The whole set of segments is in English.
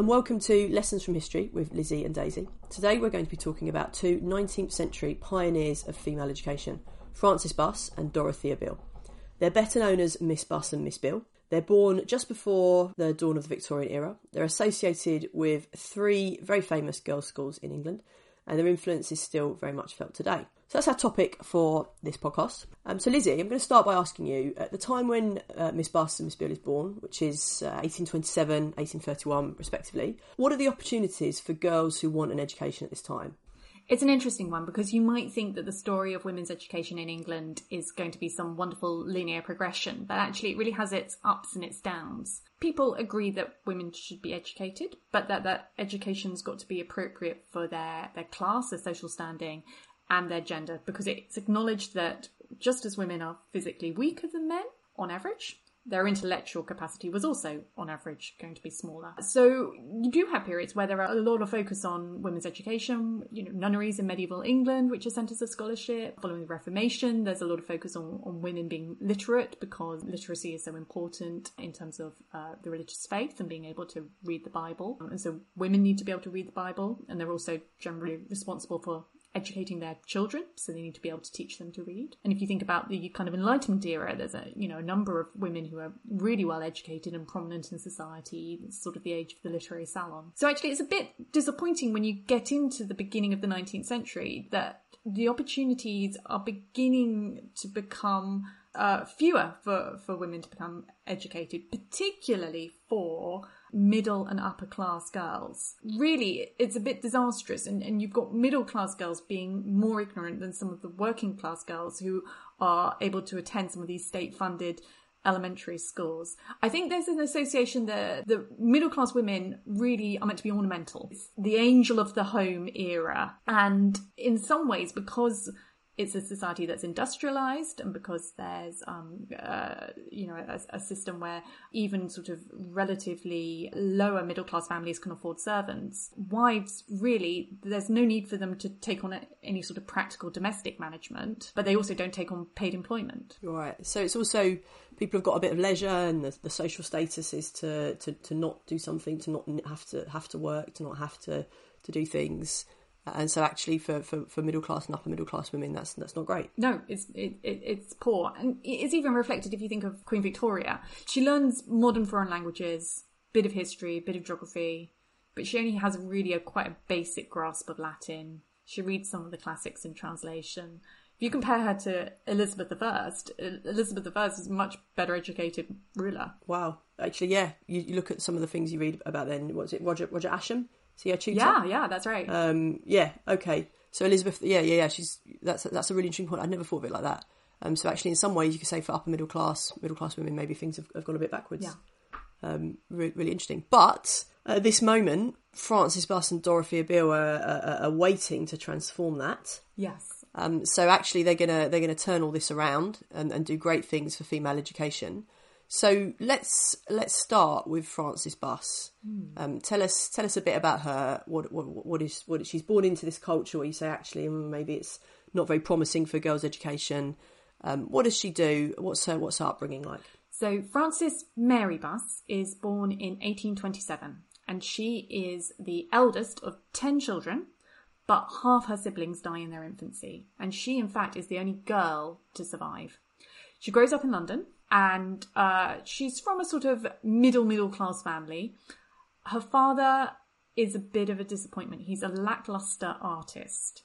and welcome to Lessons from History with Lizzie and Daisy. Today we're going to be talking about two 19th century pioneers of female education, Frances Buss and Dorothea Beale. They're better known as Miss Buss and Miss Beale. They're born just before the dawn of the Victorian era. They're associated with three very famous girls' schools in England, and their influence is still very much felt today. So that's our topic for this podcast. Um, so, Lizzie, I'm going to start by asking you at the time when uh, Miss Buss and Miss Beale is born, which is uh, 1827, 1831, respectively, what are the opportunities for girls who want an education at this time? It's an interesting one because you might think that the story of women's education in England is going to be some wonderful linear progression, but actually it really has its ups and its downs. People agree that women should be educated, but that that education's got to be appropriate for their, their class, their social standing, and their gender, because it's acknowledged that just as women are physically weaker than men on average, their intellectual capacity was also, on average, going to be smaller. So you do have periods where there are a lot of focus on women's education, you know, nunneries in medieval England, which are centres of scholarship. Following the Reformation, there's a lot of focus on, on women being literate because literacy is so important in terms of uh, the religious faith and being able to read the Bible. And so women need to be able to read the Bible, and they're also generally responsible for educating their children, so they need to be able to teach them to read. And if you think about the kind of Enlightenment era, there's a you know a number of women who are really well educated and prominent in society. It's sort of the age of the literary salon. So actually, it's a bit disappointing when you get into the beginning of the 19th century that the opportunities are beginning to become uh, fewer for, for women to become educated, particularly for middle and upper class girls. Really, it's a bit disastrous, and, and you've got middle class girls being more ignorant than some of the working class girls who are able to attend some of these state funded elementary schools. I think there's an association that the middle class women really are meant to be ornamental. It's the angel of the home era. And in some ways, because it's a society that's industrialized and because there's um, uh, you know a, a, system where even sort of relatively lower middle class families can afford servants wives really there's no need for them to take on any sort of practical domestic management but they also don't take on paid employment. Right. So it's also people have got a bit of leisure and the, the social status is to, to to not do something to not have to have to work to not have to to do things and so actually for, for, for middle class and upper middle class women that's that's not great no it's it, it, it's poor and it's even reflected if you think of queen victoria she learns modern foreign languages bit of history bit of geography but she only has really a quite a basic grasp of latin she reads some of the classics in translation if you compare her to Elizabeth I, Elizabeth I is a much better educated ruler. Wow. Actually, yeah. You, you, look at some of the things you read about then. What's it? Roger Roger Ascham? Her tutor? Yeah, yeah, that's right. Um, yeah, okay. So Elizabeth, yeah, yeah, yeah. She's that's that's a really interesting point. I'd never thought of it like that. Um, so actually, in some ways, you could say for upper middle class, middle class women, maybe things have, have gone a bit backwards. Yeah. Um, re- really interesting. But at this moment, Frances Buss and Dorothea Beale are, are, are waiting to transform that. Yes. Um, so actually, they're gonna they're gonna turn all this around and, and do great things for female education. So let's let's start with Frances Buss. Mm. Um, tell us tell us a bit about her. What what what is what is, she's born into this culture where you say actually mm, maybe it's not very promising for girls' education. Um, what does she do? What's her what's her upbringing like? So Frances Mary Buss is born in 1827, and she is the eldest of ten children. But half her siblings die in their infancy, and she, in fact, is the only girl to survive. She grows up in London and uh, she's from a sort of middle middle class family. Her father is a bit of a disappointment. He's a lackluster artist.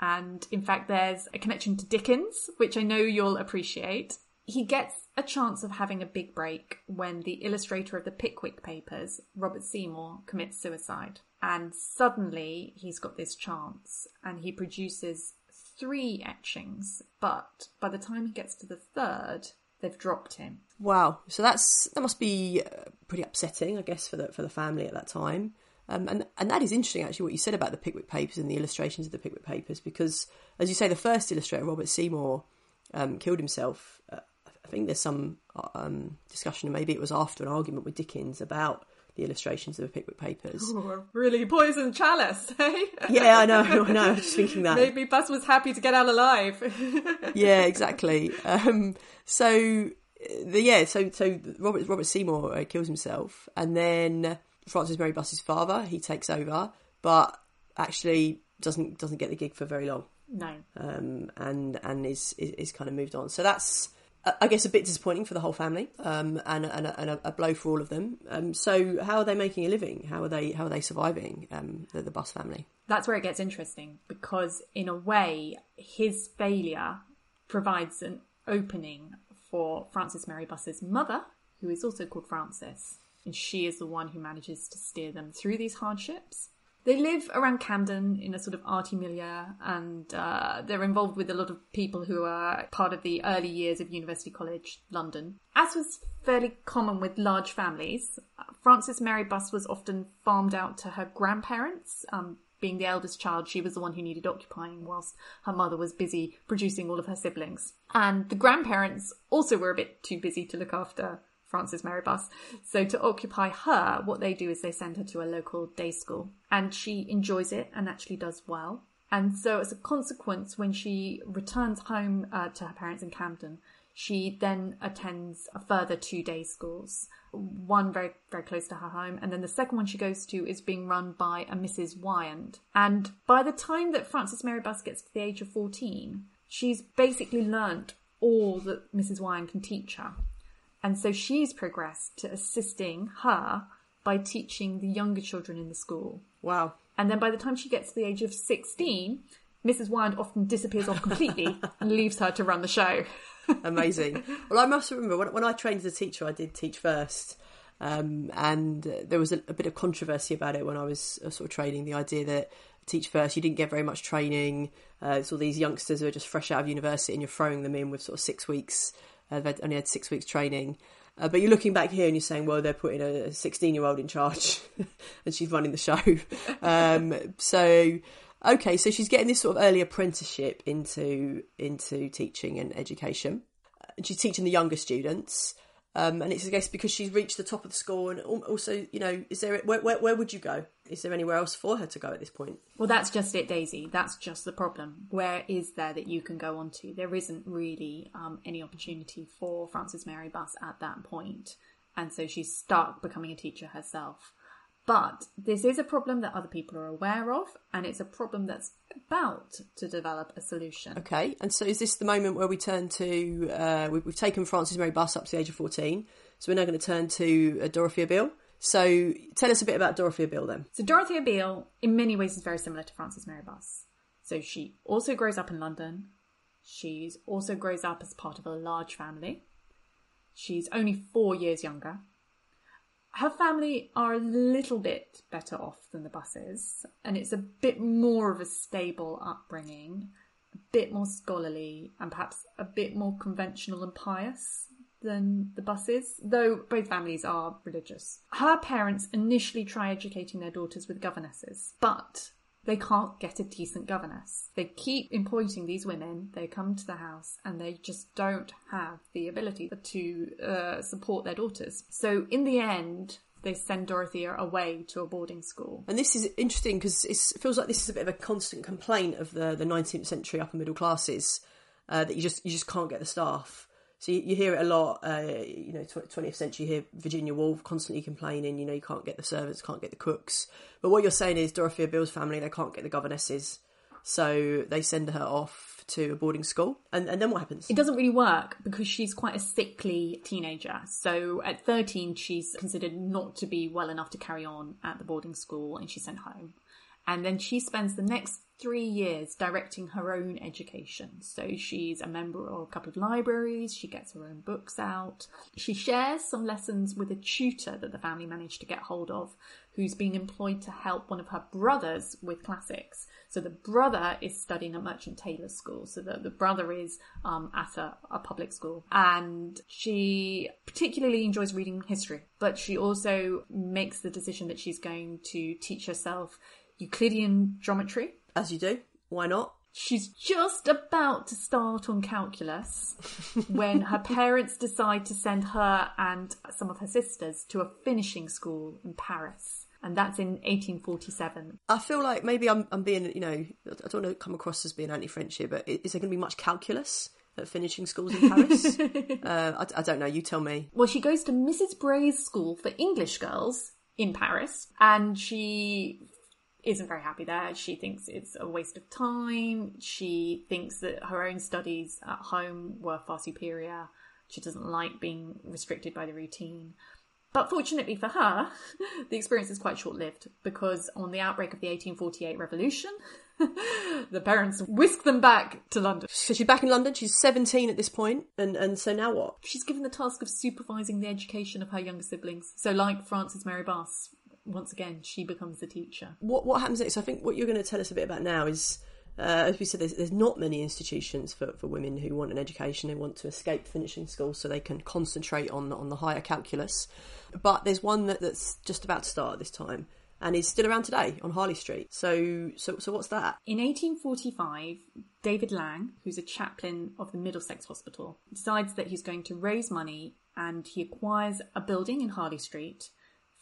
And in fact, there's a connection to Dickens, which I know you'll appreciate. He gets a chance of having a big break when the illustrator of the Pickwick Papers, Robert Seymour, commits suicide. And suddenly he's got this chance and he produces three etchings. But by the time he gets to the third, they've dropped him. Wow. So that's that must be uh, pretty upsetting, I guess, for the for the family at that time. Um, and and that is interesting, actually, what you said about the Pickwick Papers and the illustrations of the Pickwick Papers, because as you say, the first illustrator, Robert Seymour, um, killed himself. Uh, I think there's some uh, um, discussion, and maybe it was after an argument with Dickens about the illustrations of the Pickwick Papers. Ooh, really poisoned chalice, eh? yeah, I know, I know. I was thinking that. Maybe Buss was happy to get out alive. yeah, exactly. Um, so, the, yeah, so so Robert Robert Seymour uh, kills himself, and then Frances Mary Buss's father. He takes over, but actually doesn't doesn't get the gig for very long. No. Um, and and is, is is kind of moved on. So that's I guess a bit disappointing for the whole family, um, and and, a, and a, blow for all of them. Um, so how are they making a living? How are they how are they surviving? Um, the, the Buss family. That's where it gets interesting because in a way, his failure provides an opening for Frances Mary Buss's mother, who is also called Frances, and she is the one who manages to steer them through these hardships. They live around Camden in a sort of arty milieu, and uh, they're involved with a lot of people who are part of the early years of University College London. As was fairly common with large families, Frances Mary Buss was often farmed out to her grandparents. Um, being the eldest child, she was the one who needed occupying whilst her mother was busy producing all of her siblings. And the grandparents also were a bit too busy to look after Frances Mary Buss. So to occupy her, what they do is they send her to a local day school and she enjoys it and actually does well. And so as a consequence, when she returns home uh, to her parents in Camden, she then attends a further two day schools, one very, very close to her home. And then the second one she goes to is being run by a Mrs. Wyand. And by the time that Frances Mary Buss gets to the age of 14, she's basically learnt all that Mrs. Wyand can teach her. And so she's progressed to assisting her by teaching the younger children in the school. Wow. And then by the time she gets to the age of 16, Mrs. Wyand often disappears off completely and leaves her to run the show. Amazing. Well, I must remember when, when I trained as a teacher, I did teach first. Um, and there was a, a, bit of controversy about it when I was uh, sort of training. The idea that teach first, you didn't get very much training. Uh, it's all these youngsters who are just fresh out of university, and you're throwing them in with sort of six weeks uh, they've only had six weeks training. Uh, but you're looking back here and you're saying, well, they're putting a 16 year old in charge and she's running the show. Um, so, okay, so she's getting this sort of early apprenticeship into into teaching and education. And she's teaching the younger students. Um, and it's I guess because she's reached the top of the school, and also, you know, is there where, where, where would you go? Is there anywhere else for her to go at this point? Well, that's just it, Daisy. That's just the problem. Where is there that you can go on to? There isn't really um, any opportunity for Frances Mary Buss at that point, and so she's stuck becoming a teacher herself. But this is a problem that other people are aware of, and it's a problem that's about to develop a solution. Okay, and so is this the moment where we turn to, uh, we've, we've, taken Frances Mary Buss up to the age of 14, so we're now going to turn to uh, Dorothea Beale. So tell us a bit about Dorothea Beale then. So Dorothea Beale, in many ways, is very similar to Frances Mary Buss. So she also grows up in London. She's also grows up as part of a large family. She's only four years younger her family are a little bit better off than the Busses, and it's a bit more of a stable upbringing, a bit more scholarly, and perhaps a bit more conventional and pious than the Busses, though both families are religious. Her parents initially try educating their daughters with governesses, but they can't get a decent governess. They keep appointing these women, they come to the house and they just don't have the ability to uh, support their daughters. So in the end, they send Dorothea away to a boarding school. And this is interesting because it feels like this is a bit of a constant complaint of the, the 19th century upper middle classes uh, that you just you just can't get the staff. So you, you hear it a lot. Uh, you know, twentieth century, you hear Virginia Woolf constantly complaining. You know, you can't get the servants, can't get the cooks. But what you're saying is Dorothea Beale's family, they can't get the governesses, so they send her off to a boarding school. And, and then what happens? It doesn't really work because she's quite a sickly teenager. So at 13, she's considered not to be well enough to carry on at the boarding school and she's sent home. And then she spends the next three years directing her own education. So she's a member of a couple of libraries, she gets her own books out. She shares some lessons with a tutor that the family managed to get hold of, who's been employed to help one of her brothers with classics. So the brother is studying at Merchant Taylors' School, so the, the brother is um, at a, a public school. And she particularly enjoys reading history, but she also makes the decision that she's going to teach herself Euclidean geometry as you do. Why not? She's just about to start on calculus when her parents decide to send her and some of her sisters to a finishing school in Paris. And that's in 1847. I feel like maybe I'm, I'm being, you know, I don't want to come across as being anti French here, but is there going to be much calculus? at finishing schools in Paris? uh, I, I, don't know. You tell me. Well, she goes to Mrs. Bray's school for English girls in Paris, and she isn't very happy there. She thinks it's a waste of time. She thinks that her own studies at home were far superior. She doesn't like being restricted by the routine. But fortunately for her, the experience is quite short lived because on the outbreak of the 1848 revolution, the parents whisk them back to London. So she's back in London. She's 17 at this point, and and so now what? She's given the task of supervising the education of her younger siblings. So, like Frances Mary Buss, once again, she becomes the teacher. What what happens next? I think what you're going to tell us a bit about now is. Uh, as we said, there's, there's not many institutions for, for women who want an education, who want to escape finishing school so they can concentrate on on the higher calculus. But there's one that, that's just about to start at this time, and is still around today on Harley Street. So, so, so what's that? In 1845, David Laing, who's a chaplain of the Middlesex Hospital, decides that he's going to raise money and he acquires a building in Harley Street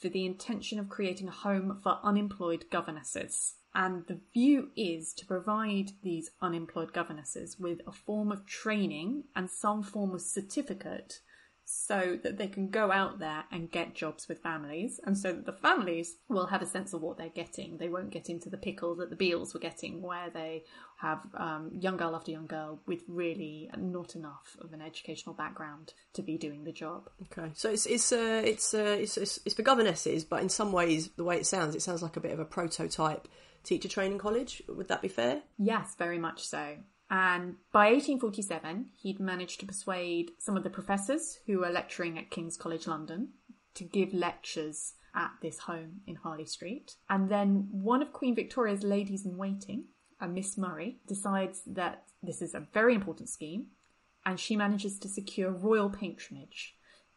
for the intention of creating a home for unemployed governesses. And the view is to provide these unemployed governesses with a form of training and some form of certificate so that they can go out there and get jobs with families, and so that the families will have a sense of what they're getting. They won't get into the pickle that the Beales were getting, where they have um, young girl after young girl with really not enough of an educational background to be doing the job. Okay, so it's it's uh, it's, uh, it's, it's it's for governesses, but in some ways, the way it sounds, it sounds like a bit of a prototype teacher training college. Would that be fair? Yes, very much so. And by 1847, he'd managed to persuade some of the professors who were lecturing at King's College London to give lectures at this home in Harley Street. And then one of Queen Victoria's ladies in waiting, a Miss Murray, decides that this is a very important scheme and she manages to secure royal patronage.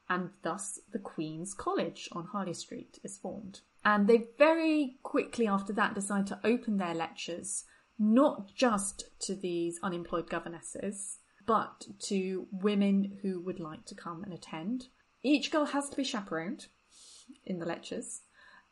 And thus, the Queen's College on Harley Street is formed. And they very quickly after that decide to open their lectures not just to these unemployed governesses, but to women who would like to come and attend. Each girl has to be chaperoned in the lectures.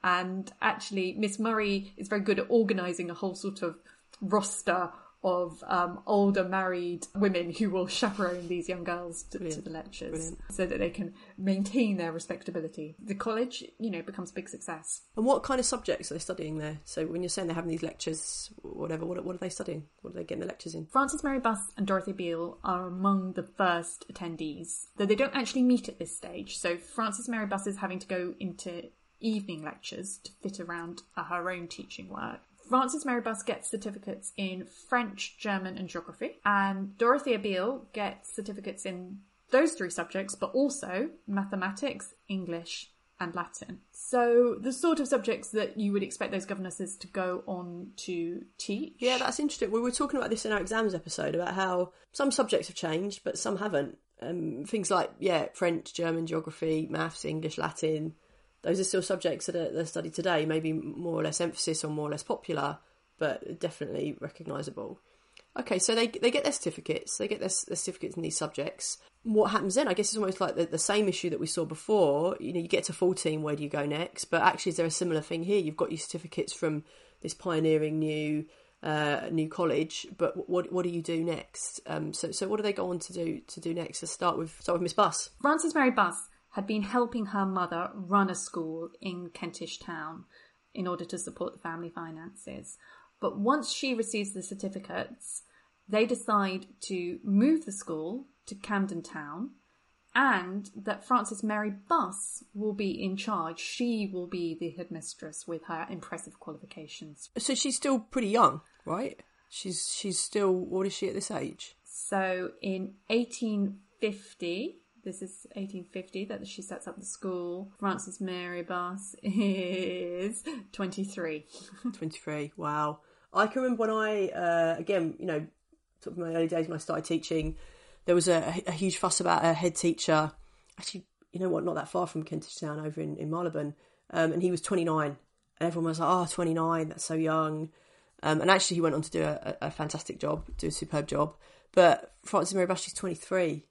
And actually, Miss Murray is very good at organising a whole sort of roster of um, older married women who will chaperone these young girls to, to the lectures Brilliant. so that they can maintain their respectability. The college, you know, becomes a big success. And what kind of subjects are they studying there? So when you're saying they're having these lectures, whatever, what, what are they studying? What are they getting the lectures in? Frances Mary Buss and Dorothy Beale are among the first attendees, though they don't actually meet at this stage. So Frances Mary Buss is having to go into evening lectures to fit around her own teaching work. Frances Mary Buss gets certificates in French, German, and geography, and Dorothea Beale gets certificates in those three subjects, but also mathematics, English, and Latin. So the sort of subjects that you would expect those governesses to go on to teach. Yeah, that's interesting. We were talking about this in our exams episode about how some subjects have changed, but some haven't. Um, things like yeah, French, German, geography, maths, English, Latin those are still subjects that are, that are studied today, maybe more or less emphasis or more or less popular, but definitely recognisable. Okay, so they they get their certificates. They get their, their, certificates in these subjects. What happens then? I guess it's almost like the, the same issue that we saw before. You know, you get to fourteen. Where do you go next? But actually, is there a similar thing here? You've got your certificates from this pioneering new uh, new college, but what what do you do next? Um, so so what do they go on to do to do next? Let's start with start with Miss Buss. Frances Mary Buss had been helping her mother run a school in Kentish Town in order to support the family finances. But once she receives the certificates, they decide to move the school to Camden Town and that Frances Mary Buss will be in charge. She will be the headmistress with her impressive qualifications. So she's still pretty young, right? She's she's still what is she at this age? So in 1850 this is 1850 that she sets up the school. Frances Mary Bass is 23. 23, wow. I can remember when I, uh, again, you know, sort of my early days when I started teaching, there was a, a, huge fuss about a head teacher. Actually, you know what, not that far from Kentish Town over in, in Marylebone. Um, and he was 29. And everyone was like, oh, 29, that's so young. Um, and actually, he went on to do a, a, fantastic job, do a superb job. But Frances Mary Buss, she's 23.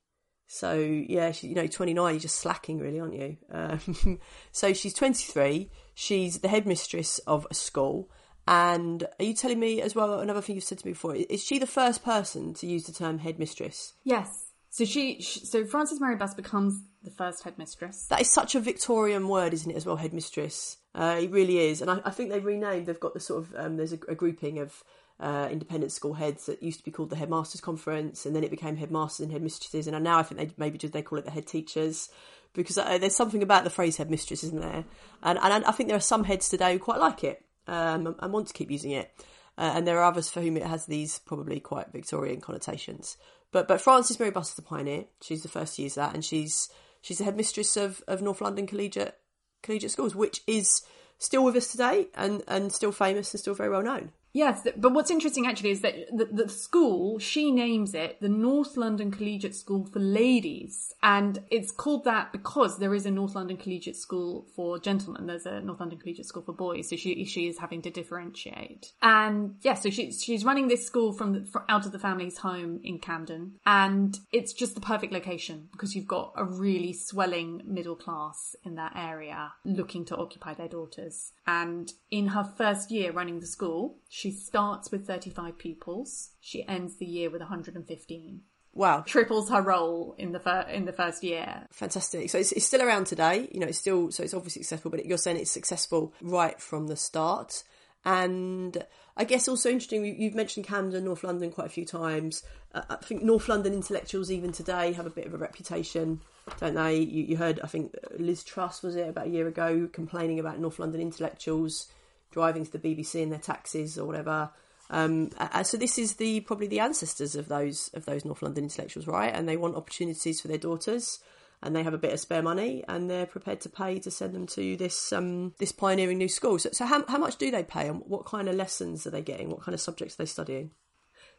So yeah, she, you know, 29, you're just slacking really, aren't you? Um, so she's 23. She's the headmistress of a school. And are you telling me as well another thing you've said to me before? Is she the first person to use the term headmistress? Yes. So she, she so Frances Mary Buss becomes the first headmistress. That is such a Victorian word, isn't it? As well, headmistress. Uh, it really is, and I, I, think they renamed. They've got the sort of um, there's a, a, grouping of uh, independent school heads that used to be called the headmasters conference, and then it became headmasters and headmistresses, and now I think they maybe just they call it the head teachers because uh, there's something about the phrase headmistress, isn't there? And, and I think there are some heads today who quite like it um, and want to keep using it, uh, and there are others for whom it has these probably quite Victorian connotations. But but Frances Mary Buss is the pioneer. She's the first to use that, and she's she's the headmistress of, of North London Collegiate Collegiate Schools, which is still with us today and, and still famous and still very well known. Yes, but what's interesting actually is that the, the, school, she names it the North London Collegiate School for Ladies. And it's called that because there is a North London Collegiate School for gentlemen. There's a North London Collegiate School for boys. So she, she is having to differentiate. And yeah, so she, she's running this school from, the, from out of the family's home in Camden. And it's just the perfect location because you've got a really swelling middle class in that area looking to occupy their daughters. And in her first year running the school, she starts with 35 pupils. She ends the year with 115. Wow. Triples her role in the fir- in the first year. Fantastic. So it's, it's still around today. You know, it's still so it's obviously successful, but you're saying it's successful right from the start. And I guess also interesting, you've mentioned Camden, North London quite a few times. Uh, I think North London intellectuals, even today, have a bit of a reputation, don't they? You, you, heard, I think Liz Truss was it about a year ago, complaining about North London intellectuals driving to the BBC in their taxis or whatever. Um, so this is the probably the ancestors of those of those North London intellectuals, right? And they want opportunities for their daughters, and they have a bit of spare money, and they're prepared to pay to send them to this um, this pioneering new school. So, so how how much do they pay, and what kind of lessons are they getting? What kind of subjects are they studying?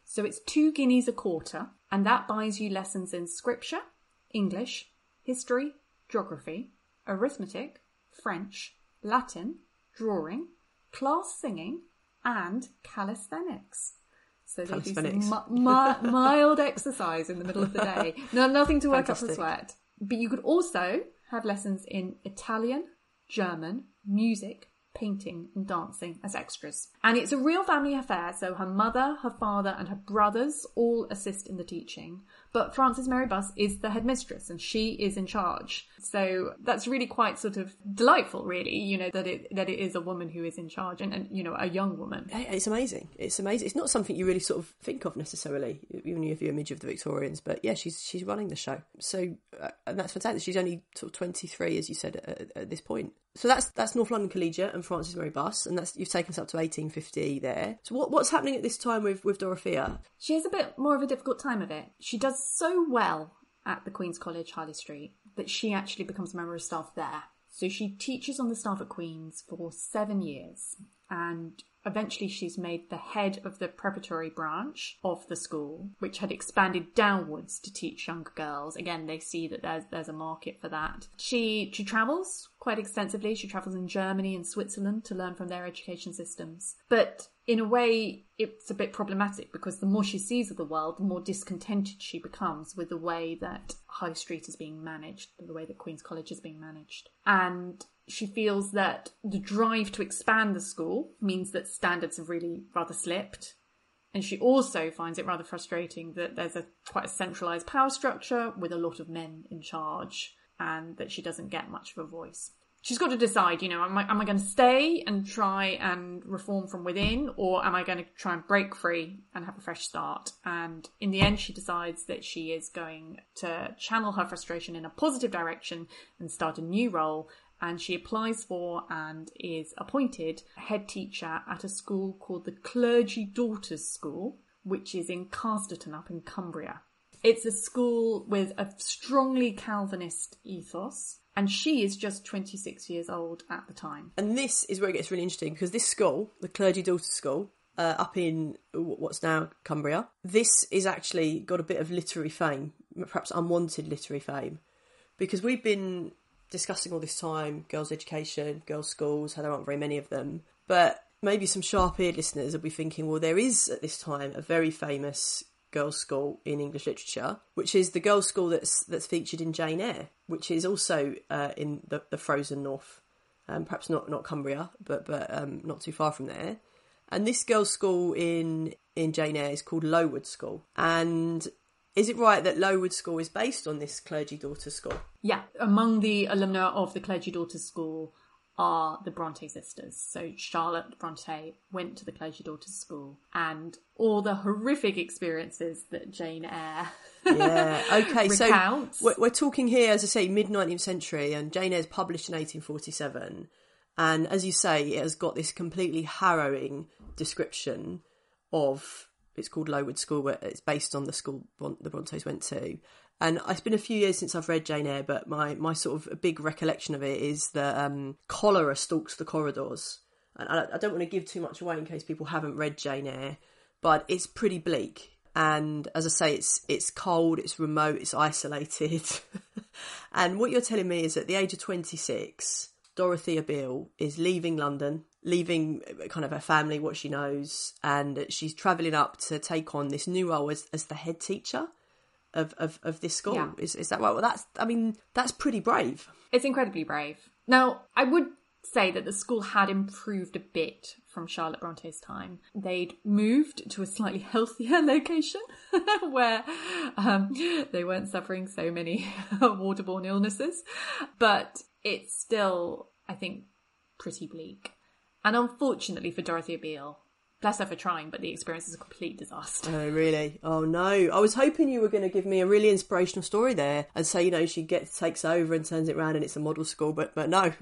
So it's two guineas a quarter, and that buys you lessons in scripture, English, history, geography, arithmetic, French, Latin, drawing, class singing, and calisthenics. So they do some mi- mi- mild exercise in the middle of the day. No, nothing to work Fantastic. up the sweat. But you could also have lessons in Italian, German, music, painting, and dancing as extras. And it's a real family affair, so her mother, her father, and her brothers all assist in the teaching. But Frances Mary Buss is the headmistress and she is in charge. So that's really quite sort of delightful, really, you know, that it that it is a woman who is in charge and, and you know, a young woman. It's amazing. It's amazing. It's not something you really sort of think of necessarily, even if you have an image of the Victorians. But yeah, she's she's running the show. So uh, and that's fantastic. She's only sort of 23, as you said, at, at this point. So that's that's North London Collegiate and Frances Mary Buss, and that's you've taken us up to 1850 there. So what, what's happening at this time with with Dorothea? She has a bit more of a difficult time of it. She does so well at the Queen's College, Harley Street, that she actually becomes a member of staff there. So she teaches on the staff at Queen's for seven years, and eventually she's made the head of the preparatory branch of the school, which had expanded downwards to teach younger girls. Again, they see that there's there's a market for that. She she travels quite extensively. She travels in Germany and Switzerland to learn from their education systems. But in a way, it's a bit problematic because the more she sees of the world, the more discontented she becomes with the way that Harley Street is being managed, the way that Queen's College is being managed. And she feels that the drive to expand the school means that standards have really rather slipped. And she also finds it rather frustrating that there's a quite a centralized power structure with a lot of men in charge and that she doesn't get much of a voice. She's got to decide, you know, am I, am I going to stay and try and reform from within or am I going to try and break free and have a fresh start? And in the end, she decides that she is going to channel her frustration in a positive direction and start a new role and she applies for and is appointed head teacher at a school called the Clergy Daughters School, which is in Casterton up in Cumbria. It's a school with a strongly Calvinist ethos, and she is just 26 years old at the time. And this is where it gets really interesting because this school, the Clergy Daughters School, uh, up in what's now Cumbria, this is actually got a bit of literary fame, perhaps unwanted literary fame, because we've been discussing all this time girls' education, girls' schools, how there aren't very many of them. But maybe some sharp eared listeners will be thinking, well, there is at this time a very famous girls' school in English literature, which is the girls' school that's that's featured in Jane Eyre, which is also uh, in the, the frozen north, um, perhaps not not Cumbria, but but um, not too far from there. And this girls' school in in Jane Eyre is called Lowood School, and is it right that Lowood School is based on this Clergy Daughters School? Yeah, among the alumni of the Clergy Daughters School are the Bronte sisters. So Charlotte Bronte went to the Clergy Daughters School and all the horrific experiences that Jane Eyre Yeah. Okay. recounts. so we're, we're talking here, as I say, mid nineteenth century, and Jane Eyre's published in eighteen forty seven, and as you say, it has got this completely harrowing description of. It's called Lowood School, where it's based on the school Bron- the Brontes went to. And it's been a few years since I've read Jane Eyre, but my, my sort of big recollection of it is that um, cholera stalks the corridors. And I, I don't want to give too much away in case people haven't read Jane Eyre, but it's pretty bleak. And as I say, it's it's cold, it's remote, it's isolated. and what you're telling me is at the age of 26, Dorothea Beale is leaving London, leaving kind of her family, what she knows, and she's travelling up to take on this new role as, as the head teacher of, of, of this school. Yeah. Is, is that right? Well, that's, I mean, that's pretty brave. It's incredibly brave. Now, I would say that the school had improved a bit from Charlotte Bronte's time. They'd moved to a slightly healthier location where um, they weren't suffering so many waterborne illnesses, but it's still, I think, pretty bleak. And unfortunately for Dorothea Beale, bless her for trying, but the experience is a complete disaster. Oh, really? Oh, no. I was hoping you were going to give me a really inspirational story there and say, you know, she gets takes over and turns it around and it's a model school, but but no.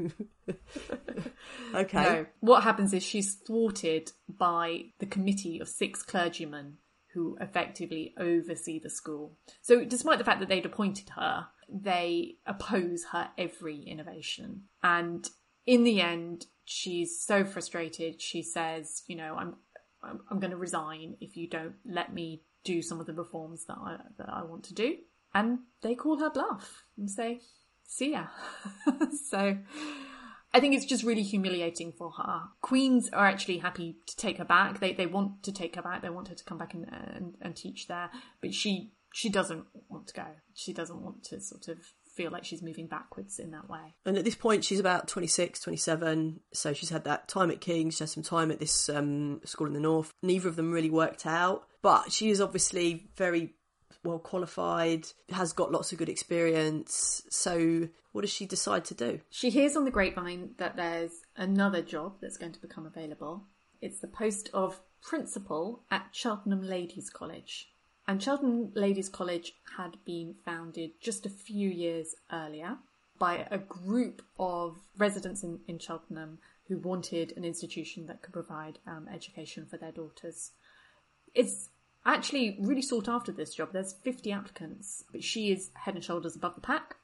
okay. No. What happens is she's thwarted by the committee of six clergymen who effectively oversee the school. So, despite the fact that they'd appointed her, they oppose her every innovation. And in the end, she's so frustrated. She says, "You know, I'm I'm, I'm going to resign if you don't let me do some of the reforms that I that I want to do." And they call her bluff and say, "See ya." so. I think it's just really humiliating for her. Queens are actually happy to take her back. They they want to take her back. They want her to come back and and, and teach there, but she she doesn't want to go. She doesn't want to sort of feel like she's moving backwards in that way. And at this point, she's about 26, 27. So she's had that time at King's, she had some time at this um, school in the north. Neither of them really worked out. But she is obviously very well qualified, has got lots of good experience. So what does she decide to do? She hears on the grapevine that there's another job that's going to become available. It's the post of principal at Cheltenham Ladies College. And Cheltenham Ladies College had been founded just a few years earlier by a group of residents in, in Cheltenham who wanted an institution that could provide um, education for their daughters. It's actually really sought after this job. There's 50 applicants, but she is head and shoulders above the pack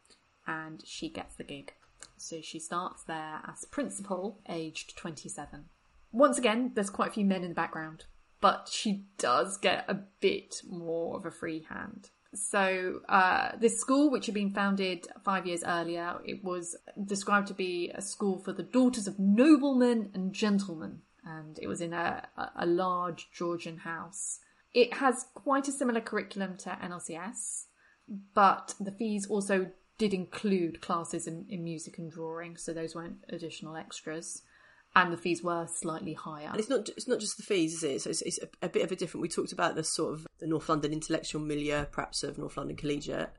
and she gets the gig. So she starts there as principal, aged 27. Once again, there's quite a few men in the background, but she does get a bit more of a free hand. So uh, this school, which had been founded five years earlier, it was described to be a school for the daughters of noblemen and gentlemen, and it was in a, a large Georgian house. It has quite a similar curriculum to NLCS, but the fees also did include classes in, in music and drawing, so those weren't additional extras. And the fees were slightly higher. And it's not it's not just the fees, is it? So it's, it's a, a bit of a different. We talked about the sort of the North London intellectual milieu, perhaps of North London Collegiate,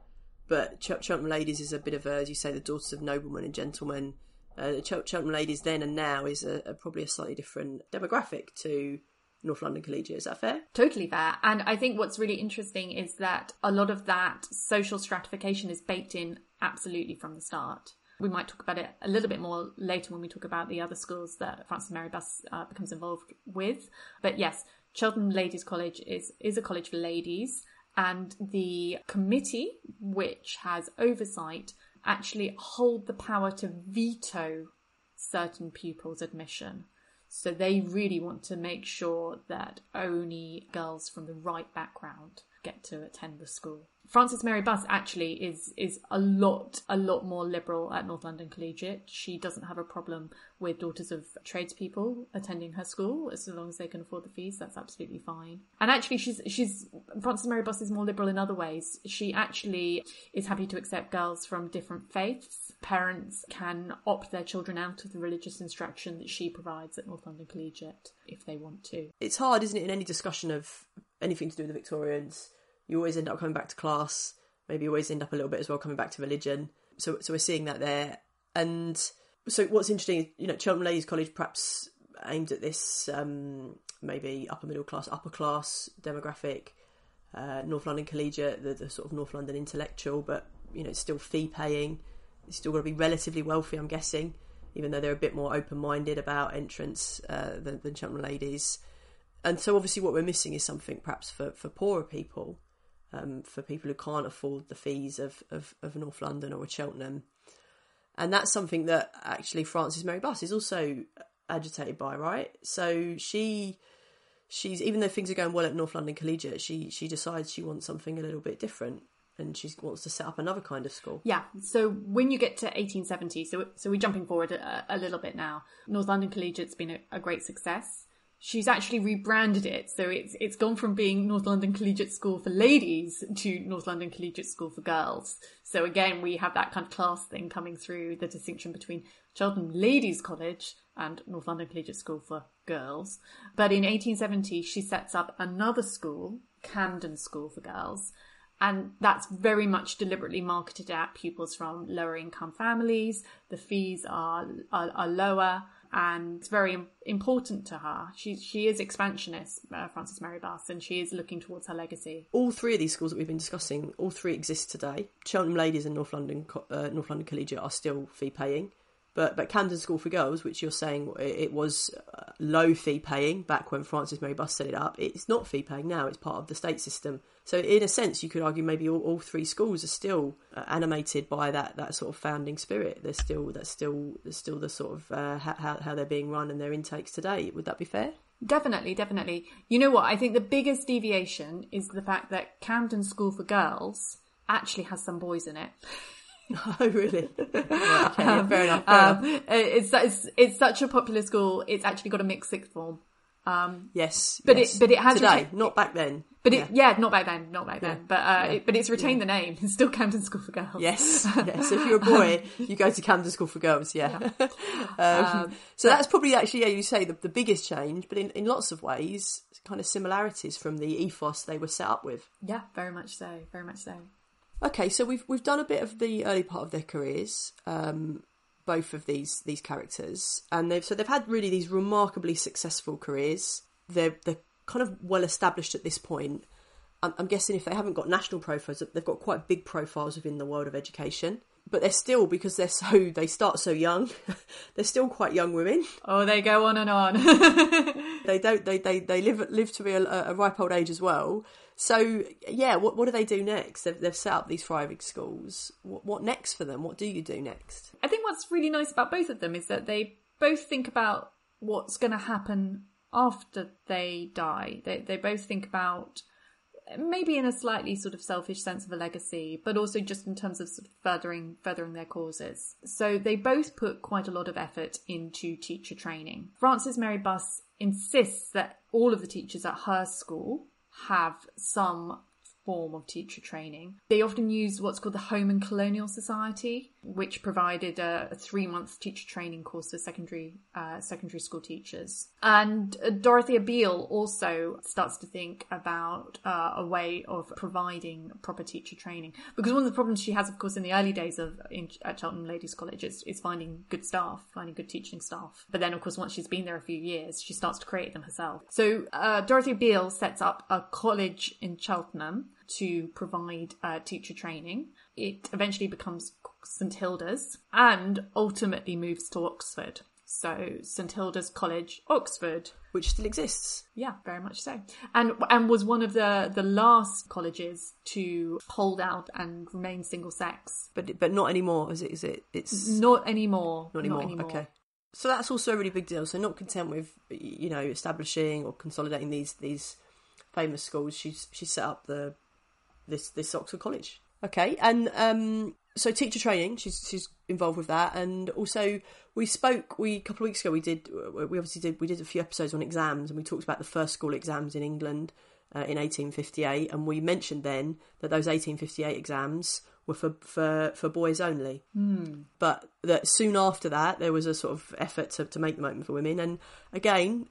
but Ch- Cheltenham Ladies is a bit of a, as you say, the daughters of noblemen and gentlemen. Uh, Ch- Cheltenham Ladies then and now is a, a, probably a slightly different demographic to North London Collegiate. Is that fair? Totally fair. And I think what's really interesting is that a lot of that social stratification is baked in absolutely from the start. We might talk about it a little bit more later when we talk about the other schools that Frances Mary Buss uh, becomes involved with. But yes, Cheltenham Ladies College is, is a college for ladies, and the committee, which has oversight, actually hold the power to veto certain pupils' admission. So they really want to make sure that only girls from the right background get to attend the school. Frances Mary Buss actually is is a lot a lot more liberal at North London Collegiate. She doesn't have a problem with daughters of tradespeople attending her school as long as they can afford the fees. That's absolutely fine. And actually, she's she's Frances Mary Buss is more liberal in other ways. She actually is happy to accept girls from different faiths. Parents can opt their children out of the religious instruction that she provides at North London Collegiate if they want to. It's hard, isn't it, in any discussion of anything to do with the Victorians? You always end up coming back to class. Maybe you always end up a little bit as well coming back to religion. So, so we're seeing that there. And so what's interesting, you know, Cheltenham Ladies College perhaps aimed at this um, maybe upper middle class, upper class demographic. Uh, North London Collegiate, the, the, sort of North London intellectual, but you know, it's still fee paying. It's still got to be relatively wealthy, I'm guessing, even though they're a bit more open minded about entrance uh, than, than Cheltenham Ladies. And so, obviously, what we're missing is something perhaps for, for poorer people, um, for people who can't afford the fees of, of, of North London or Cheltenham. And that's something that actually Frances Mary Buss is also agitated by, right? So she she's even though things are going well at North London Collegiate, she she decides she wants something a little bit different and she wants to set up another kind of school. Yeah. So when you get to 1870, so so we're jumping forward a, a little bit now. North London Collegiate's been a, a, great success. She's actually rebranded it, so it's it's gone from being North London Collegiate School for ladies to North London Collegiate School for girls. So again, we have that kind of class thing coming through the distinction between Cheltenham Ladies College and North London Collegiate School for girls. But in 1870, she sets up another school, Camden School for girls, and that's very much deliberately marketed at pupils from lower income families. The fees are, are, are lower and it's very important to her. She she is expansionist, uh, Frances Mary Buss, and she is looking towards her legacy. All three of these schools that we've been discussing, all three exist today. Cheltenham Ladies and North London uh, North London Collegiate are still fee paying. But but Camden School for Girls, which you're saying it was uh, low fee paying back when Frances Mary Buss set it up, it's not fee paying now. It's part of the state system. So in a sense, you could argue maybe all, all three schools are still uh, animated by that, that sort of founding spirit. They're still that's still there's still the sort of uh, how how they're being run and their intakes today. Would that be fair? Definitely, definitely. You know what? I think the biggest deviation is the fact that Camden School for Girls actually has some boys in it. Oh, really? okay, um, fair enough. Fair um, enough. It's, it's it's such a popular school. It's actually got a mixed sixth form. Um, yes, but yes. it but it has today, not back then. But yeah. it yeah, not back then, not back yeah. then. But uh, yeah. it, but it's retained the name. It's still Camden School for Girls. Yes, yes. If you're a boy, you go to Camden School for Girls. Yeah. um, um, so that's probably actually yeah, you say the, the biggest change, but in, in lots of ways, kind of similarities from the ethos they were set up with. Yeah, very much so. Very much so. Okay, so we've we've done a bit of the early part of their careers, um, both of these these characters, and they've so they've had really these remarkably successful careers. They're they're kind of well established at this point. I'm, I'm guessing if they haven't got national profiles, they've got quite big profiles within the world of education but they're still because they're so they start so young they're still quite young women oh they go on and on they don't they, they they live live to be a, a, ripe old age as well so yeah, what what do they do next? They've, they've set up these thriving schools. What, what next for them? What do you do next? I think what's really nice about both of them is that they both think about what's going to happen after they die. They they both think about maybe in a slightly sort of selfish sense of a legacy, but also just in terms of, furthering furthering their causes. So they both put quite a lot of effort into teacher training. Frances Mary Buss insists that all of the teachers at her school have some form of teacher training. They often use what's called the Home and Colonial Society, which provided a, three month teacher training course for secondary uh, secondary school teachers. And uh, Dorothea Beale also starts to think about uh, a way of providing proper teacher training because one of the problems she has, of course, in the early days of in, at Cheltenham Ladies College is, is finding good staff, finding good teaching staff. But then, of course, once she's been there a few years, she starts to create them herself. So uh, Dorothea Beale sets up a college in Cheltenham to provide uh, teacher training. It eventually becomes St Hilda's and ultimately moves to Oxford. So St Hilda's College, Oxford, which still exists. Yeah, very much so, and and was one of the the last colleges to hold out and remain single sex. But but not anymore. Is it? Is it? It's not anymore. Not anymore. Not anymore. Okay. So that's also a really big deal. So not content with you know establishing or consolidating these these famous schools, she's she set up the this this Oxford College. Okay, and um, so teacher training, she's she's involved with that, and also we spoke we a couple of weeks ago. We did we obviously did we did a few episodes on exams, and we talked about the first school exams in England uh, in 1858, and we mentioned then that those 1858 exams were for for, for boys only. Mm. But that soon after that, there was a sort of effort to, to make them open for women. And again,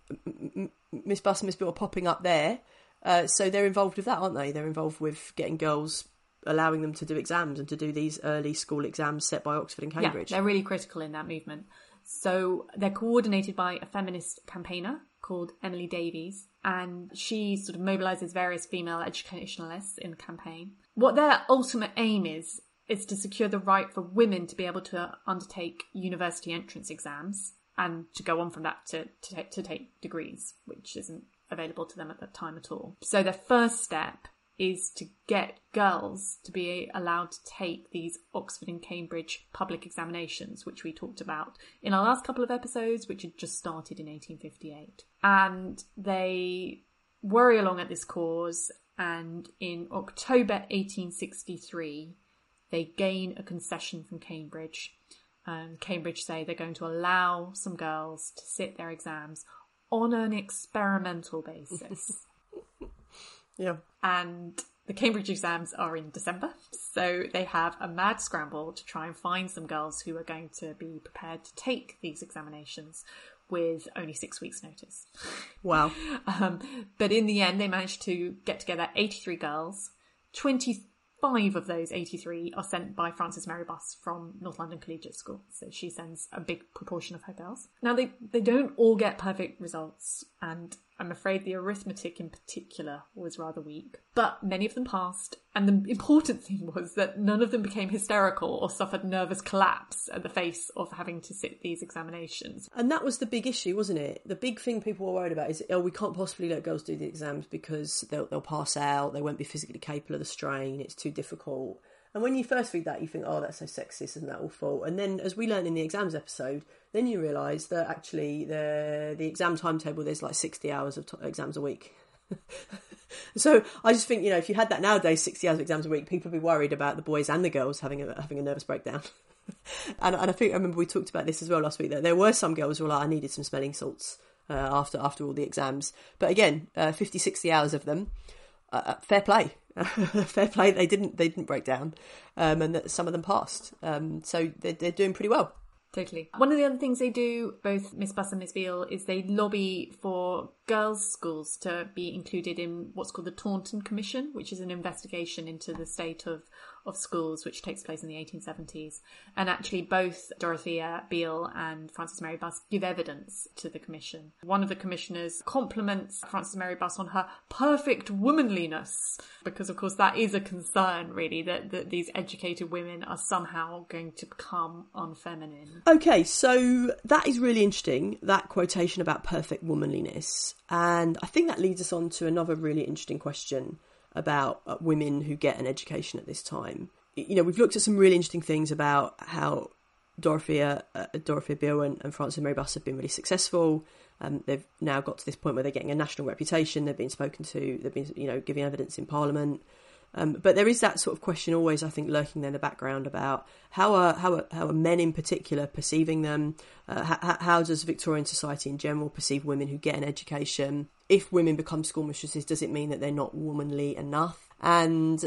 Miss Buss and Miss Beale are popping up there uh, so they're involved with that, aren't they? They're involved with getting girls allowing them to do exams and to do these early school exams set by Oxford and Cambridge. Yeah, they're really critical in that movement. So they're coordinated by a feminist campaigner called Emily Davies, and she sort of mobilizes various female educationalists in the campaign. What their ultimate aim is is to secure the right for women to be able to undertake university entrance exams and to go on from that to, to, take, to take degrees, which isn't available to them at that time at all. So their first step is to get girls to be allowed to take these Oxford and Cambridge public examinations, which we talked about in our last couple of episodes, which had just started in 1858. And they worry along at this cause, and in October 1863, they gain a concession from Cambridge. And Cambridge say they're going to allow some girls to sit their exams on an experimental basis. yeah. And the Cambridge exams are in December, so they have a mad scramble to try and find some girls who are going to be prepared to take these examinations with only six weeks' notice. Wow. um, but in the end, they managed to get together 83 girls. 25 of those 83 are sent by Frances Mary Buss from North London Collegiate School. So she sends a big proportion of her girls. Now they, they don't all get perfect results and I'm afraid the arithmetic in particular was rather weak, but many of them passed. And the important thing was that none of them became hysterical or suffered nervous collapse at the face of having to sit these examinations. And that was the big issue, wasn't it? The big thing people were worried about is, oh, we can't possibly let girls do the exams because they'll, they'll pass out, they won't be physically capable of the strain, it's too difficult. And when you first read that, you think, oh, that's so sexist, isn't that awful? And then, as we learned in the exams episode, then you realise that actually the the exam timetable there's like sixty hours of t- exams a week. so I just think you know if you had that nowadays, sixty hours of exams a week, people would be worried about the boys and the girls having a having a nervous breakdown. and, and I think I remember we talked about this as well last week that there were some girls who were like, I needed some smelling salts uh, after after all the exams. But again, uh, 50, 60 hours of them, uh, uh fair play. fair play. They didn't they didn't break down, um, and that some of them passed. Um, so they're, they're doing pretty well. Totally. One of the other things they do, both Miss Buss and Miss Beale, is they lobby for girls' schools to be included in what's called the Taunton Commission, which is an investigation into the state of of schools, which takes place in the 1870s. And actually, both Dorothea Beale and Frances Mary Buss give evidence to the commission. One of the commissioners compliments Frances Mary Buss on her perfect womanliness, because of course that is a concern, really, that, that these educated women are somehow going to become unfeminine. Okay, so that is really interesting, that quotation about perfect womanliness. And I think that leads us on to another really interesting question about uh, women who get an education at this time. You know, we've looked at some really interesting things about how Dorothea, uh, Dorothea Beale and, and Frances Mary Buss have been really successful. Um, they've now got to this point where they're getting a national reputation. They've been spoken to. They've been, you know, giving evidence in Parliament. Um, but there is that sort of question always, I think, lurking there in the background about how are how are, how are men in particular perceiving them? Uh, how, how, does Victorian society in general perceive women who get an education? If women become schoolmistresses, does it mean that they're not womanly enough? And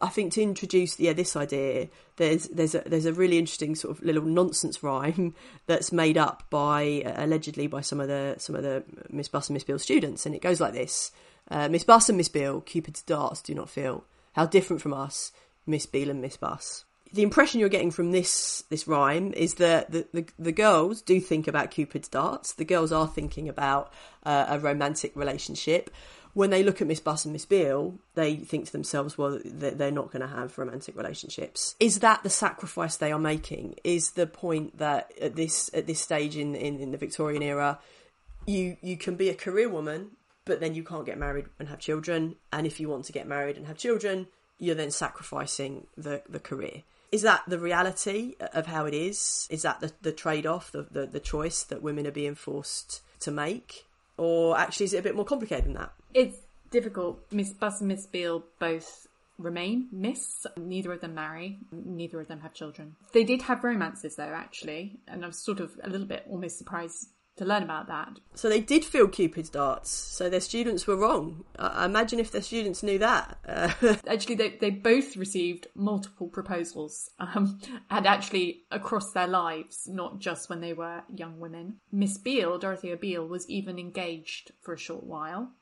I think to introduce yeah this idea, there's there's a there's a really interesting sort of little nonsense rhyme that's made up by uh, allegedly by some of the some of the Miss Buss and Miss Beale students, and it goes like this: uh, Miss Buss and Miss Beale, Cupid's darts do not feel how different from us, Miss Beale and Miss Buss. The impression you're getting from this this rhyme is that the, the, the girls do think about Cupid's darts. The girls are thinking about uh, a romantic relationship. When they look at Miss Buss and Miss Beale, they think to themselves, well, they're not going to have romantic relationships. Is that the sacrifice they are making? Is the point that at this at this stage in, in, in the Victorian era, you you can be a career woman but then you can't get married and have children. And if you want to get married and have children, you're then sacrificing the, the career. Is that the reality of how it is? Is that the, the trade off, the, the, the choice that women are being forced to make? Or actually, is it a bit more complicated than that? It's difficult. Miss Buss and Miss Beale both remain Miss. Neither of them marry. Neither of them have children. They did have romances, though, actually. And I was sort of a little bit almost surprised to learn about that. So they did feel Cupid's darts. So their students were wrong. I imagine if their students knew that. Uh, actually, they, they both received multiple proposals, um, and actually across their lives, not just when they were young women. Miss Beale, Dorothea Beale, was even engaged for a short while.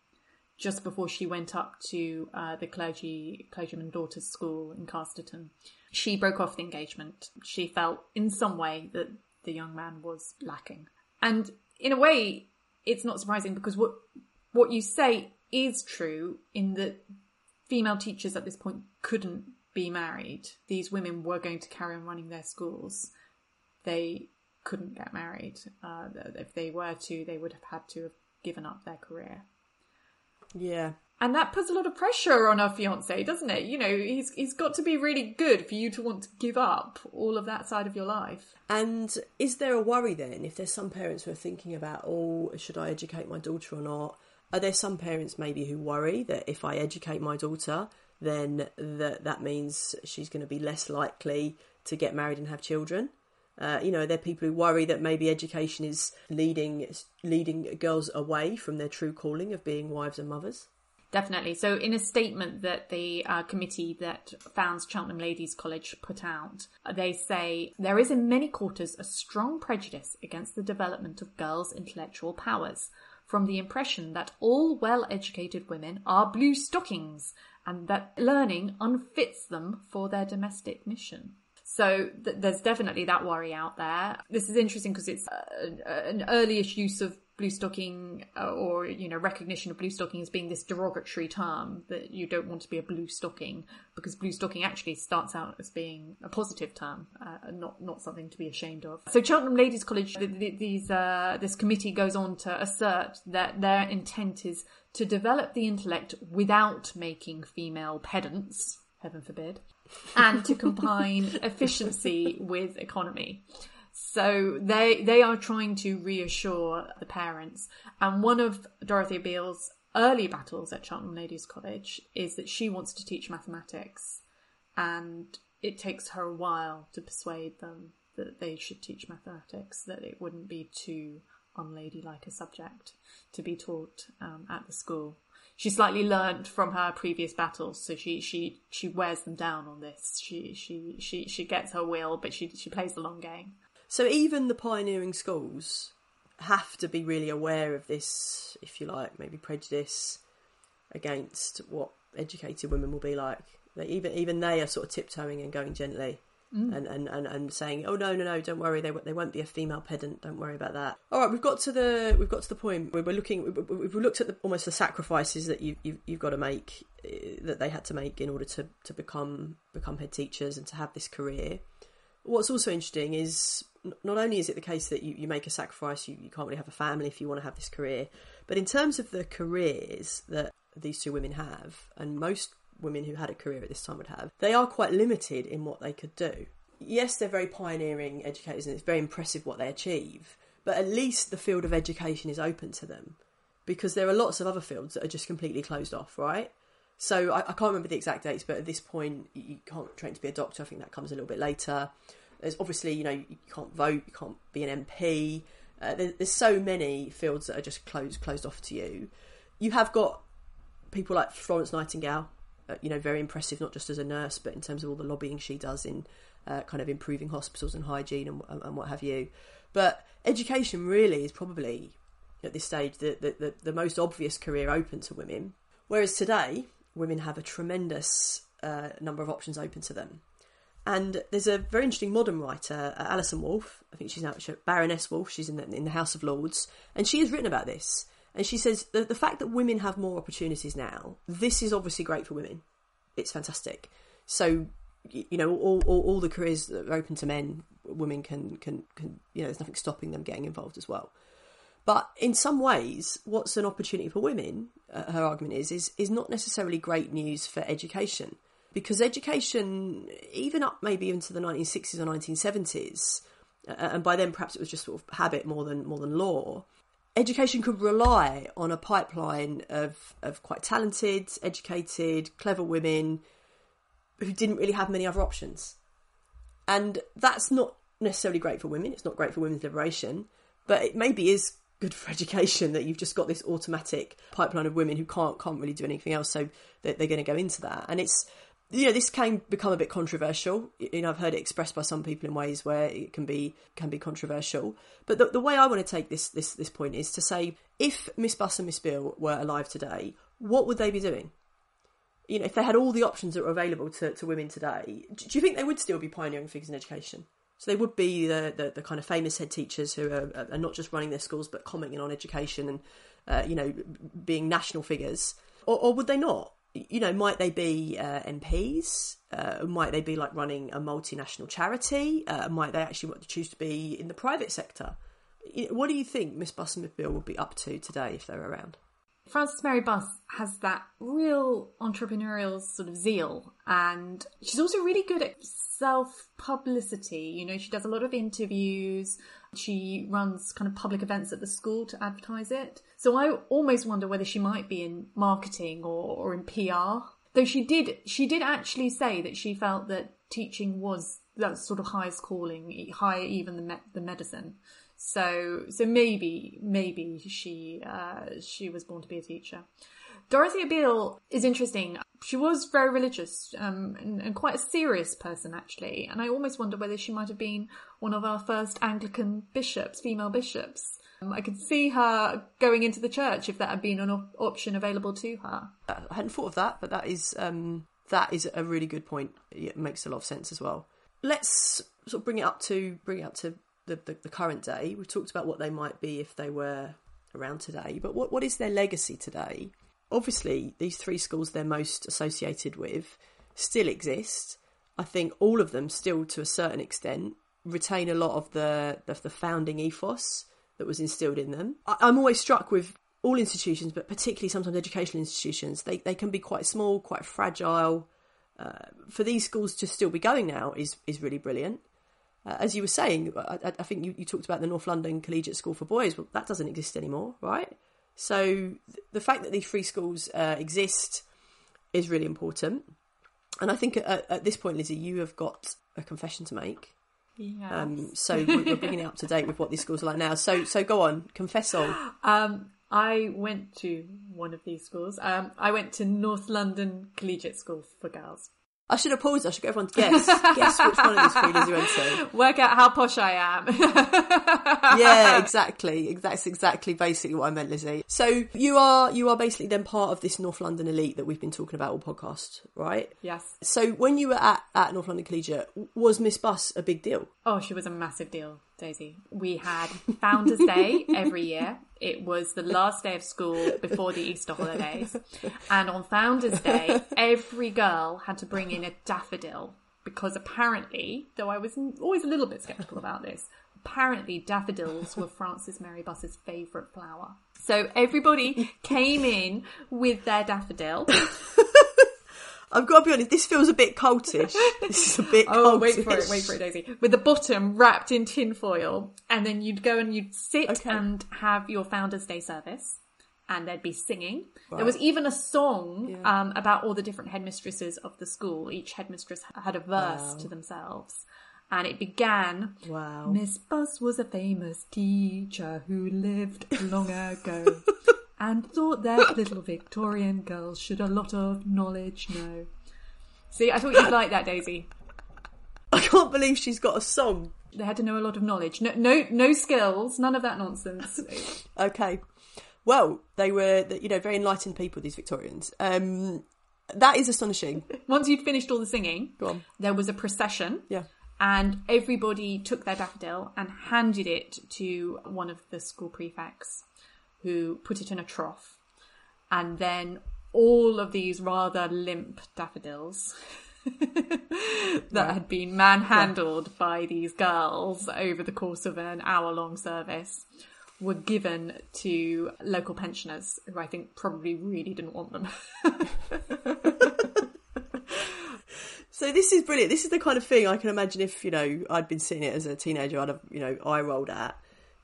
just before she went up to uh, the clergy clergyman daughter's school in Casterton. She broke off the engagement. She felt in some way that the young man was lacking, and in a way, it's not surprising because what what you say is true in that female teachers at this point couldn't be married. These women were going to carry on running their schools. They couldn't get married. Uh, if they were to, they would have had to have given up their career. Yeah. And that puts a lot of pressure on our fiance, doesn't it? You know, he's he's got to be really good for you to want to give up all of that side of your life. And is there a worry then if there's some parents who are thinking about, oh, should I educate my daughter or not? Are there some parents maybe who worry that if I educate my daughter, then that that means she's going to be less likely to get married and have children? Uh, you know, there are people who worry that maybe education is leading leading girls away from their true calling of being wives and mothers. Definitely. So, in a statement that the uh, committee that founds Cheltenham Ladies College put out, they say there is in many quarters a strong prejudice against the development of girls' intellectual powers, from the impression that all well educated women are blue stockings and that learning unfits them for their domestic mission. So th- there's definitely that worry out there. This is interesting because it's uh, an earlyish use of blue stocking uh, or you know recognition of blue stocking as being this derogatory term that you don't want to be a blue stocking because blue stocking actually starts out as being a positive term uh, not not something to be ashamed of. So cheltenham ladies college these uh, this committee goes on to assert that their intent is to develop the intellect without making female pedants heaven forbid and to combine efficiency with economy so they they are trying to reassure the parents. And one of Dorothea Beale's early battles at Cheltenham Ladies College is that she wants to teach mathematics, and it takes her a while to persuade them that they should teach mathematics, that it wouldn't be too unladylike a subject to be taught um, at the school. She slightly learnt from her previous battles, so she she she wears them down on this. She she she she gets her will, but she she plays the long game. So even the pioneering schools have to be really aware of this, if you like, maybe prejudice against what educated women will be like. They, even even they are sort of tiptoeing and going gently. Mm. And, and, and, and saying, oh no no no, don't worry, they they won't be a female pedant. Don't worry about that. All right, we've got to the we've got to the point where we're looking. We've looked at the, almost the sacrifices that you you've, you've got to make uh, that they had to make in order to, to become become head teachers and to have this career. What's also interesting is not only is it the case that you, you make a sacrifice, you, you can't really have a family if you want to have this career, but in terms of the careers that these two women have, and most women who had a career at this time would have, they are quite limited in what they could do. Yes, they're very pioneering educators and it's very impressive what they achieve, but at least the field of education is open to them because there are lots of other fields that are just completely closed off, right? So I, I can't remember the exact dates, but at this point, you can't train to be a doctor. I think that comes a little bit later. There's obviously, you know, you can't vote, you can't be an MP. Uh, there's, there's so many fields that are just closed closed off to you. You have got people like Florence Nightingale, uh, you know, very impressive, not just as a nurse, but in terms of all the lobbying she does in uh, kind of improving hospitals and hygiene and, and, what have you. But education really is probably at this stage the, the, the, the most obvious career open to women. Whereas today, women have a tremendous uh, number of options open to them. And there's a very interesting modern writer, uh, Alison Wolf. I think she's now Baroness Wolf. She's in the, in the House of Lords, and she has written about this. And she says the, the fact that women have more opportunities now, this is obviously great for women. It's fantastic. So you know, all, all, all the careers that are open to men, women can, can can you know, there's nothing stopping them getting involved as well. But in some ways, what's an opportunity for women, uh, her argument is, is is not necessarily great news for education because education, even up maybe into the 1960s or 1970s, uh, and by then perhaps it was just sort of habit more than more than law. Education could rely on a pipeline of of quite talented, educated, clever women who didn't really have many other options, and that's not necessarily great for women. It's not great for women's liberation, but it maybe is good for education that you've just got this automatic pipeline of women who can't can't really do anything else, so they're, they're going to go into that, and it's you know, this can become a bit controversial. You know, I've heard it expressed by some people in ways where it can be can be controversial. But the, the way I want to take this this this point is to say, if Miss Buss and Miss Beale were alive today, what would they be doing? You know, if they had all the options that were available to, to women today, do you think they would still be pioneering figures in education? So they would be the, the, the kind of famous head teachers who are, are, not just running their schools but commenting on education and uh, you know being national figures, or, or, would they not? You know, might they be uh, MPs? Uh, might they be like running a multinational charity? Uh, might they actually want to choose to be in the private sector? What do you think Miss Bill would be up to today if they were around? Frances Mary Buss has that real entrepreneurial sort of zeal, and she's also really good at self publicity. You know, she does a lot of interviews. She runs kind of public events at the school to advertise it. So I almost wonder whether she might be in marketing or, or in PR. Though she did, she did actually say that she felt that teaching was that sort of highest calling, higher even than me- the medicine. So, so maybe, maybe she, uh, she was born to be a teacher. Dorothea Beale is interesting. She was very religious um, and, and, quite a serious person, actually. And I almost wonder whether she might have been one of our first Anglican bishops, female bishops. Um, I could see her going into the church if that had been an op- option available to her. I hadn't thought of that, but that is um, that is a really good point. It makes a lot of sense as well. Let's sort of bring it up to bring it up to the, the, the current day. We've talked about what they might be if they were around today, but what, what is their legacy today? Obviously, these three schools they're most associated with still exist. I think all of them still, to a certain extent, retain a lot of the, the, the founding ethos that was instilled in them. I, I'm always struck with all institutions, but particularly sometimes educational institutions. They they can be quite small, quite fragile. Uh, for these schools to still be going now is is really brilliant uh, as you were saying, I, I think you, you, talked about the North London Collegiate School for Boys. Well, that doesn't exist anymore, right? So th- the fact that these free schools uh, exist is really important. And I think at, at, this point, Lizzie, you have got a confession to make. Yeah. Um, so we're bringing it up to date with what these schools are like now. So so go on, confess all. Um, I went to one of these schools. Um, I went to North London Collegiate School for Girls. I should have paused. I should get everyone to guess. guess which one of these three you went to. Work out how posh I am. yeah, exactly. That's exactly basically what I meant, Lizzie. So you are you are basically then part of this North London elite that we've been talking about all podcast, right? Yes. So when you were at, at North London Collegiate, was Miss Buss a big deal? Oh, she was a massive deal. Daisy. We had Founders Day every year. It was the last day of school before the Easter holidays. And on Founders Day, every girl had to bring in a daffodil because apparently, though I was always a little bit skeptical about this, apparently daffodils were Frances Mary Buss's favourite flower. So everybody came in with their daffodil. I've got to be honest, this feels a bit cultish. This is a bit Oh, wait for it, wait for it, Daisy. With the bottom wrapped in tinfoil, and then you'd go and you'd sit okay. and have your Founders Day service, and there'd be singing. Right. There was even a song yeah. um, about all the different headmistresses of the school. Each headmistress had a verse wow. to themselves. And it began, Wow. Miss Buss was a famous teacher who lived long ago. and thought that little Victorian girls should a lot of knowledge know. See, I thought you'd like that, Daisy. I can't believe she's got a song. They had to know a lot of knowledge. No, no, no skills. None of that nonsense. okay. Well, they were, you know, very enlightened people. These Victorians. Um, that is astonishing. Once you'd finished all the singing, there was a procession. Yeah. And everybody took their daffodil and handed it to one of the school prefects who put it in a trough. And then all of these rather limp daffodils that right. had been manhandled yeah. by these girls over the course of an hour long service were given to local pensioners who I think probably really didn't want them. so this is brilliant. This is the kind of thing I can imagine if, you know, I'd been seeing it as a teenager, I'd have, you know, eye rolled at.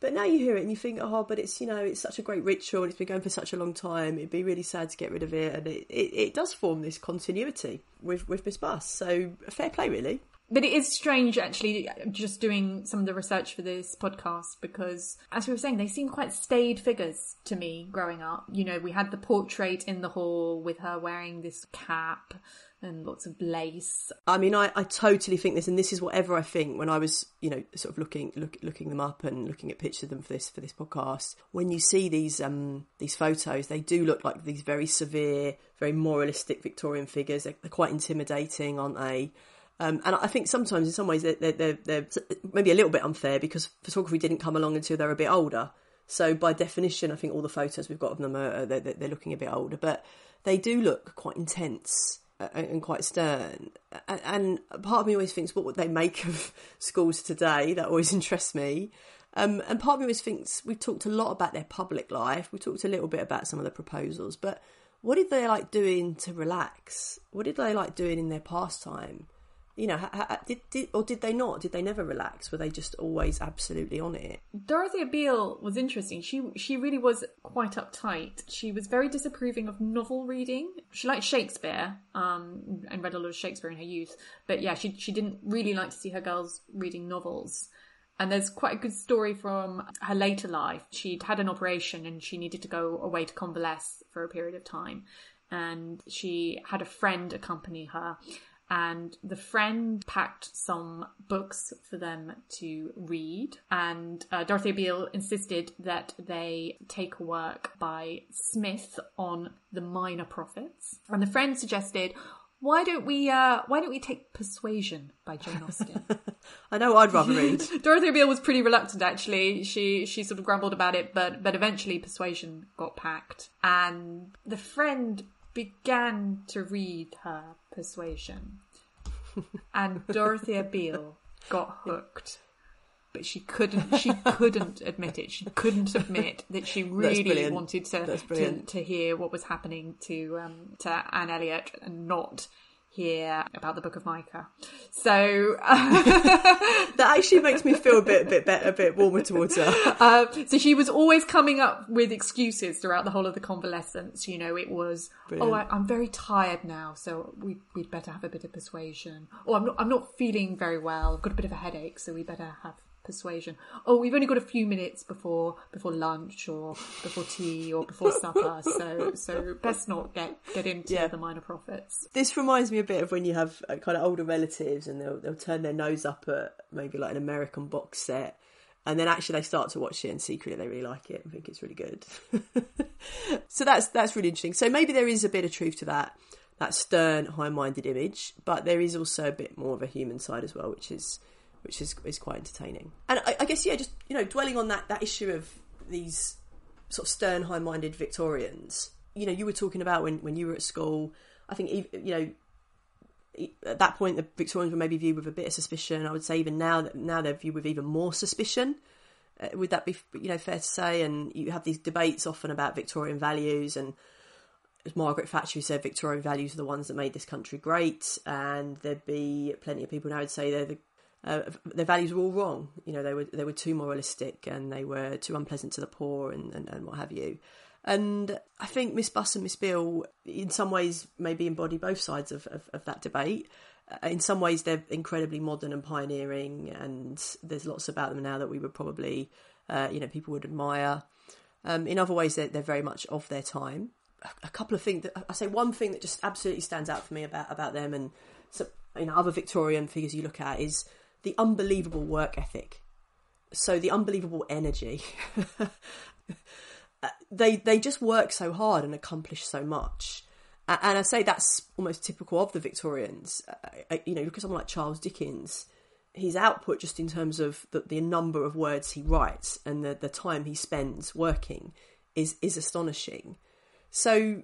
But now you hear it and you think, oh, but it's you know it's such a great ritual and it's been going for such a long time. It'd be really sad to get rid of it, and it, it, it does form this continuity with with Miss Buss. So fair play, really. But it is strange, actually, just doing some of the research for this podcast because, as we were saying, they seem quite staid figures to me growing up. You know, we had the portrait in the hall with her wearing this cap and lots of lace. I mean, I, I totally think this, and this is whatever I think when I was, you know, sort of looking look, looking them up and looking at pictures of them for this for this podcast. When you see these um these photos, they do look like these very severe, very moralistic Victorian figures. They're, they're quite intimidating, aren't they? Um, and I think sometimes, in some ways, they're, they're, they're, maybe a little bit unfair because photography didn't come along until they're a bit older. So by definition, I think all the photos we've got of them are they're, they're looking a bit older, but they do look quite intense and quite stern. And part of me always thinks, what would they make of schools today? That always interests me. Um, and part of me always thinks we've talked a lot about their public life. We talked a little bit about some of the proposals, but what did they like doing to relax? What did they like doing in their pastime? You know, did, did or did they not? Did they never relax? Were they just always absolutely on it? Dorothea Beale was interesting. She she really was quite uptight. She was very disapproving of novel reading. She liked Shakespeare, um, and read a lot of Shakespeare in her youth. But yeah, she she didn't really like to see her girls reading novels. And there's quite a good story from her later life. She'd had an operation and she needed to go away to convalesce for a period of time. And she had a friend accompany her and the friend packed some books for them to read. And uh, Dorothea Beale insisted that they take a work by Smith on the minor prophets. And the friend suggested, why don't we uh, why don't we take Persuasion by Jane Austen? I know I'd rather read. Dorothea Beale was pretty reluctant actually. She she sort of grumbled about it, but but eventually Persuasion got packed. And the friend began to read her Persuasion. and Dorothea Beale got hooked. But she couldn't. She couldn't admit it. She couldn't admit that she really wanted to, to, to hear what was happening to um, to Anne Elliot and not hear about the Book of Micah. So that actually makes me feel a bit, a bit better, a bit warmer towards her. Uh, so she was always coming up with excuses throughout the whole of the convalescence. You know, it was, Brilliant. oh, I, am very tired now, so we, would better have a bit of persuasion. Or I'm not, I'm not feeling very well. I've got a bit of a headache, so we better have persuasion. Oh, we've only got a few minutes before before lunch or before tea or before supper, so so best not get get into yeah. the minor prophets. This reminds me a bit of when you have uh, kind of older relatives and they'll they'll turn their nose up at maybe like an American box set. And then actually they start to watch it and secretly they really like it and think it's really good. so that's that's really interesting. So maybe there is a bit of truth to that that stern, high-minded image, but there is also a bit more of a human side as well, which is which is is quite entertaining. And I, I guess yeah, just you know, dwelling on that that issue of these sort of stern, high-minded Victorians. You know, you were talking about when when you were at school. I think you know at that point the Victorians were maybe viewed with a bit of suspicion. I would say even now that now they're viewed with even more suspicion. Uh, would that be you know fair to say? And you have these debates often about Victorian values and. As Margaret Thatcher said, Victorian values are the ones that made this country great, and there'd be plenty of people now would say they're the uh, their values were all wrong. You know, they were they were too moralistic and they were too unpleasant to the poor and, and, and what have you. And I think Miss Buss and Miss Beale, in some ways, maybe embody both sides of, of, of that debate. Uh, in some ways, they're incredibly modern and pioneering, and there's lots about them now that we would probably, uh, you know, people would admire. Um, in other ways, they're, they're very much of their time. A, a couple of things that I say, one thing that just absolutely stands out for me about about them, and so, you know, other Victorian figures you look at is the unbelievable work ethic. So the unbelievable energy. Uh, they they just work so hard and accomplish so much. And I say that's almost typical of the Victorians. Uh, you know, look at someone like Charles Dickens. His output, just in terms of the, the number of words he writes and the, the time he spends working, is is astonishing. So,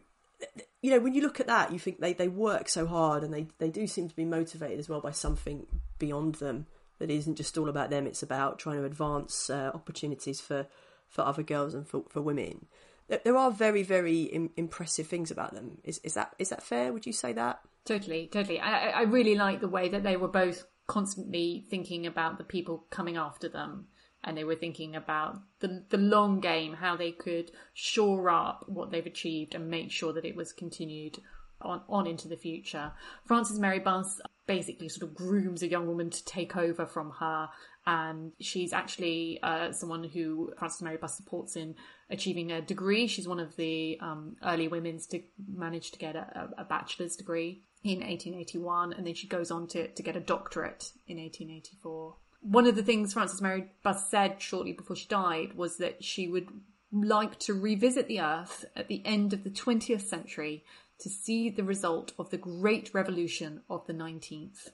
you know, when you look at that, you think they, they work so hard and they, they do seem to be motivated as well by something beyond them that isn't just all about them. It's about trying to advance uh, opportunities for, for other girls and for, for women. There are very, very Im- impressive things about them. Is, is that is that fair? Would you say that? Totally, totally. I, I really like the way that they were both constantly thinking about the people coming after them and they were thinking about the the long game, how they could shore up what they've achieved and make sure that it was continued on, on into the future. Frances Mary Buss basically sort of grooms a young woman to take over from her. And she's actually uh, someone who Frances Mary Buss supports in achieving a degree. She's one of the um, early women to manage to get a, a bachelor's degree in 1881, and then she goes on to, to get a doctorate in 1884. One of the things Frances Mary Buss said shortly before she died was that she would like to revisit the Earth at the end of the 20th century to see the result of the great revolution of the 19th,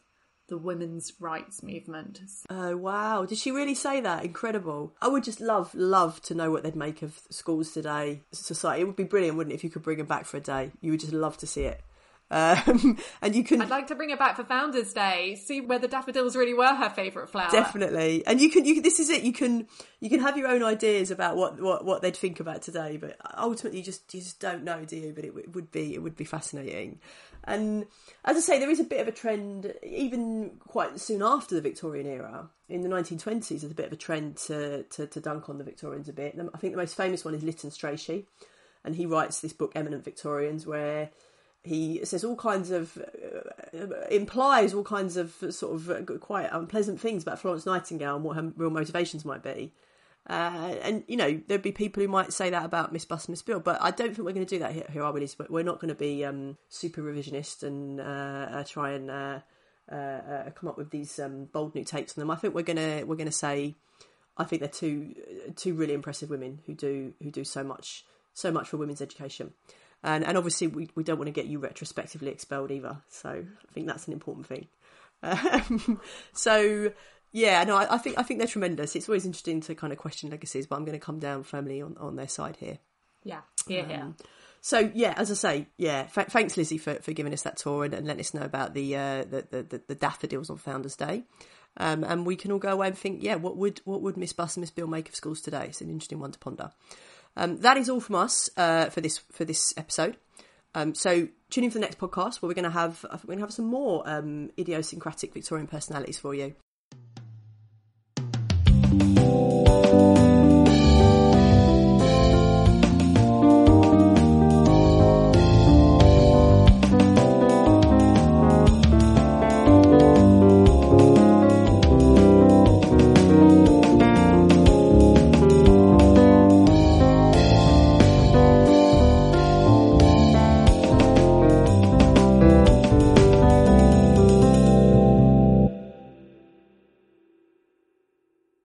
the women's rights movement. Oh wow! Did she really say that? Incredible! I would just love, love to know what they'd make of schools today, society. It would be brilliant, wouldn't it, if you could bring them back for a day? You would just love to see it. Um, and you can. I'd like to bring it back for Founders Day. See whether daffodils really were her favourite flower. Definitely, and you can. You this is it. You can. You can have your own ideas about what, what, what they'd think about today, but ultimately, you just you just don't know, do you? But it, it would be it would be fascinating. And as I say, there is a bit of a trend, even quite soon after the Victorian era, in the 1920s, there's a bit of a trend to, to, to dunk on the Victorians a bit. I think the most famous one is Lytton Strachey, and he writes this book, Eminent Victorians, where he says all kinds of uh, implies all kinds of sort of uh, quite unpleasant things about Florence Nightingale and what her real motivations might be. Uh, and you know there'd be people who might say that about Miss Buss, Miss Beale, but I don't think we're going to do that here, here are we? We're not going to be um, super revisionist and uh, uh try and uh, come up with these um, bold new takes on them. I think we're gonna we're gonna say I think they're two two really impressive women who do who do so much so much for women's education and and obviously we, we don't want to get you retrospectively expelled either. So I think that's an important thing. Um, so yeah, no, I, I, think I think they're tremendous. It's always interesting to kind of question legacies, but I'm going to come down firmly on, on their side here. Yeah, yeah, um, yeah. So yeah, as I say, yeah, th- thanks Lizzie for, for giving us that tour and, and letting us know about the, uh, the, the, the daffodils on Founders Day. Um, and we can all go away and think, yeah, what would what would Miss Buss and Miss Beale make of schools today? It's an interesting one to ponder. Um, that is all from us uh, for this for this episode. Um, so tune in for the next podcast where we're going to have we're going to have some more um, idiosyncratic Victorian personalities for you.